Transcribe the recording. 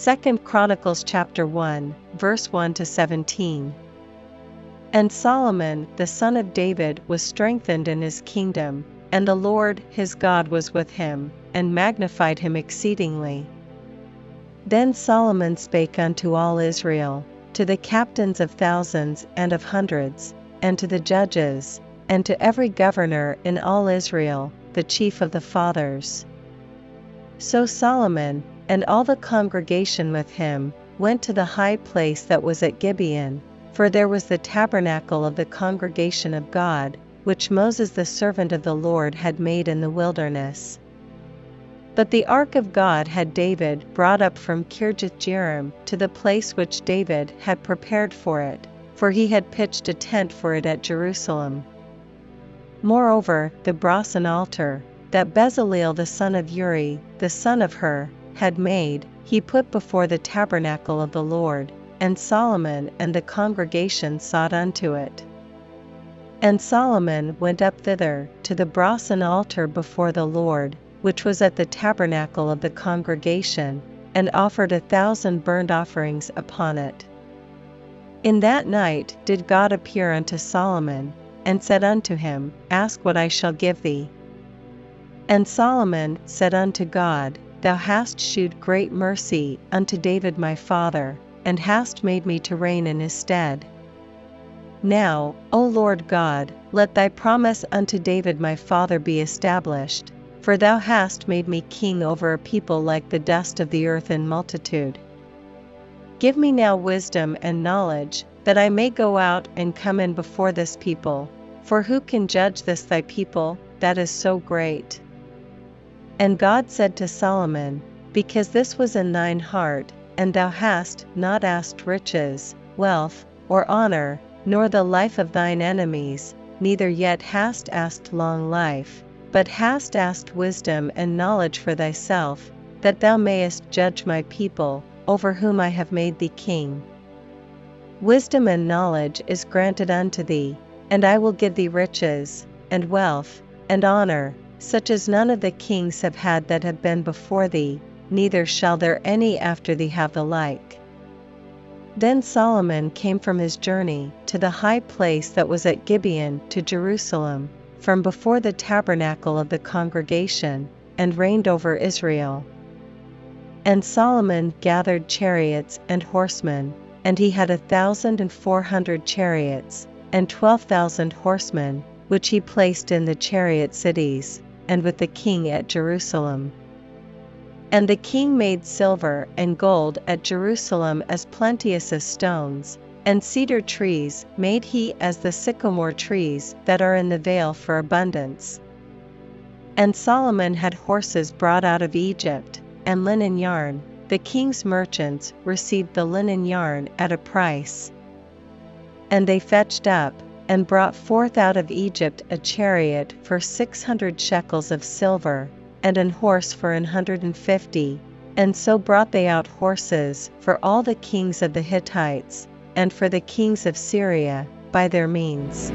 2 Chronicles chapter 1, verse 1 to 17. And Solomon the son of David was strengthened in his kingdom, and the Lord his God was with him, and magnified him exceedingly. Then Solomon spake unto all Israel, to the captains of thousands and of hundreds, and to the judges, and to every governor in all Israel, the chief of the fathers. So Solomon, and all the congregation with him, went to the high place that was at Gibeon, for there was the tabernacle of the congregation of God, which Moses the servant of the Lord had made in the wilderness. But the ark of God had David brought up from Kirjath-jearim to the place which David had prepared for it, for he had pitched a tent for it at Jerusalem. Moreover, the brasen altar, that Bezaleel the son of Uri, the son of Hur, had made, he put before the tabernacle of the Lord, and Solomon and the congregation sought unto it. And Solomon went up thither, to the brasen altar before the Lord, which was at the tabernacle of the congregation, and offered a thousand burnt offerings upon it. In that night did God appear unto Solomon, and said unto him, Ask what I shall give thee. And Solomon said unto God, Thou hast shewed great mercy unto David my father, and hast made me to reign in his stead. Now, O Lord God, let thy promise unto David my father be established, for thou hast made me king over a people like the dust of the earth in multitude. Give me now wisdom and knowledge, that I may go out and come in before this people, for who can judge this thy people, that is so great? And God said to Solomon, Because this was in thine heart, and thou hast not asked riches, wealth, or honor, nor the life of thine enemies, neither yet hast asked long life, but hast asked wisdom and knowledge for thyself, that thou mayest judge my people, over whom I have made thee king. Wisdom and knowledge is granted unto thee, and I will give thee riches, and wealth, and honor, such as none of the kings have had that have been before thee, neither shall there any after thee have the like. Then Solomon came from his journey to the high place that was at Gibeon to Jerusalem, from before the tabernacle of the congregation, and reigned over Israel. And Solomon gathered chariots and horsemen, and he had a thousand and four hundred chariots, and twelve thousand horsemen, which he placed in the chariot cities, and with the king at Jerusalem. And the king made silver and gold at Jerusalem as plenteous as stones, and cedar trees made he as the sycamore trees that are in the vale for abundance. And Solomon had horses brought out of Egypt, and linen yarn, the king's merchants received the linen yarn at a price. And they fetched up, and brought forth out of Egypt a chariot for six hundred shekels of silver, and an horse for an hundred and fifty. And so brought they out horses for all the kings of the Hittites, and for the kings of Syria, by their means.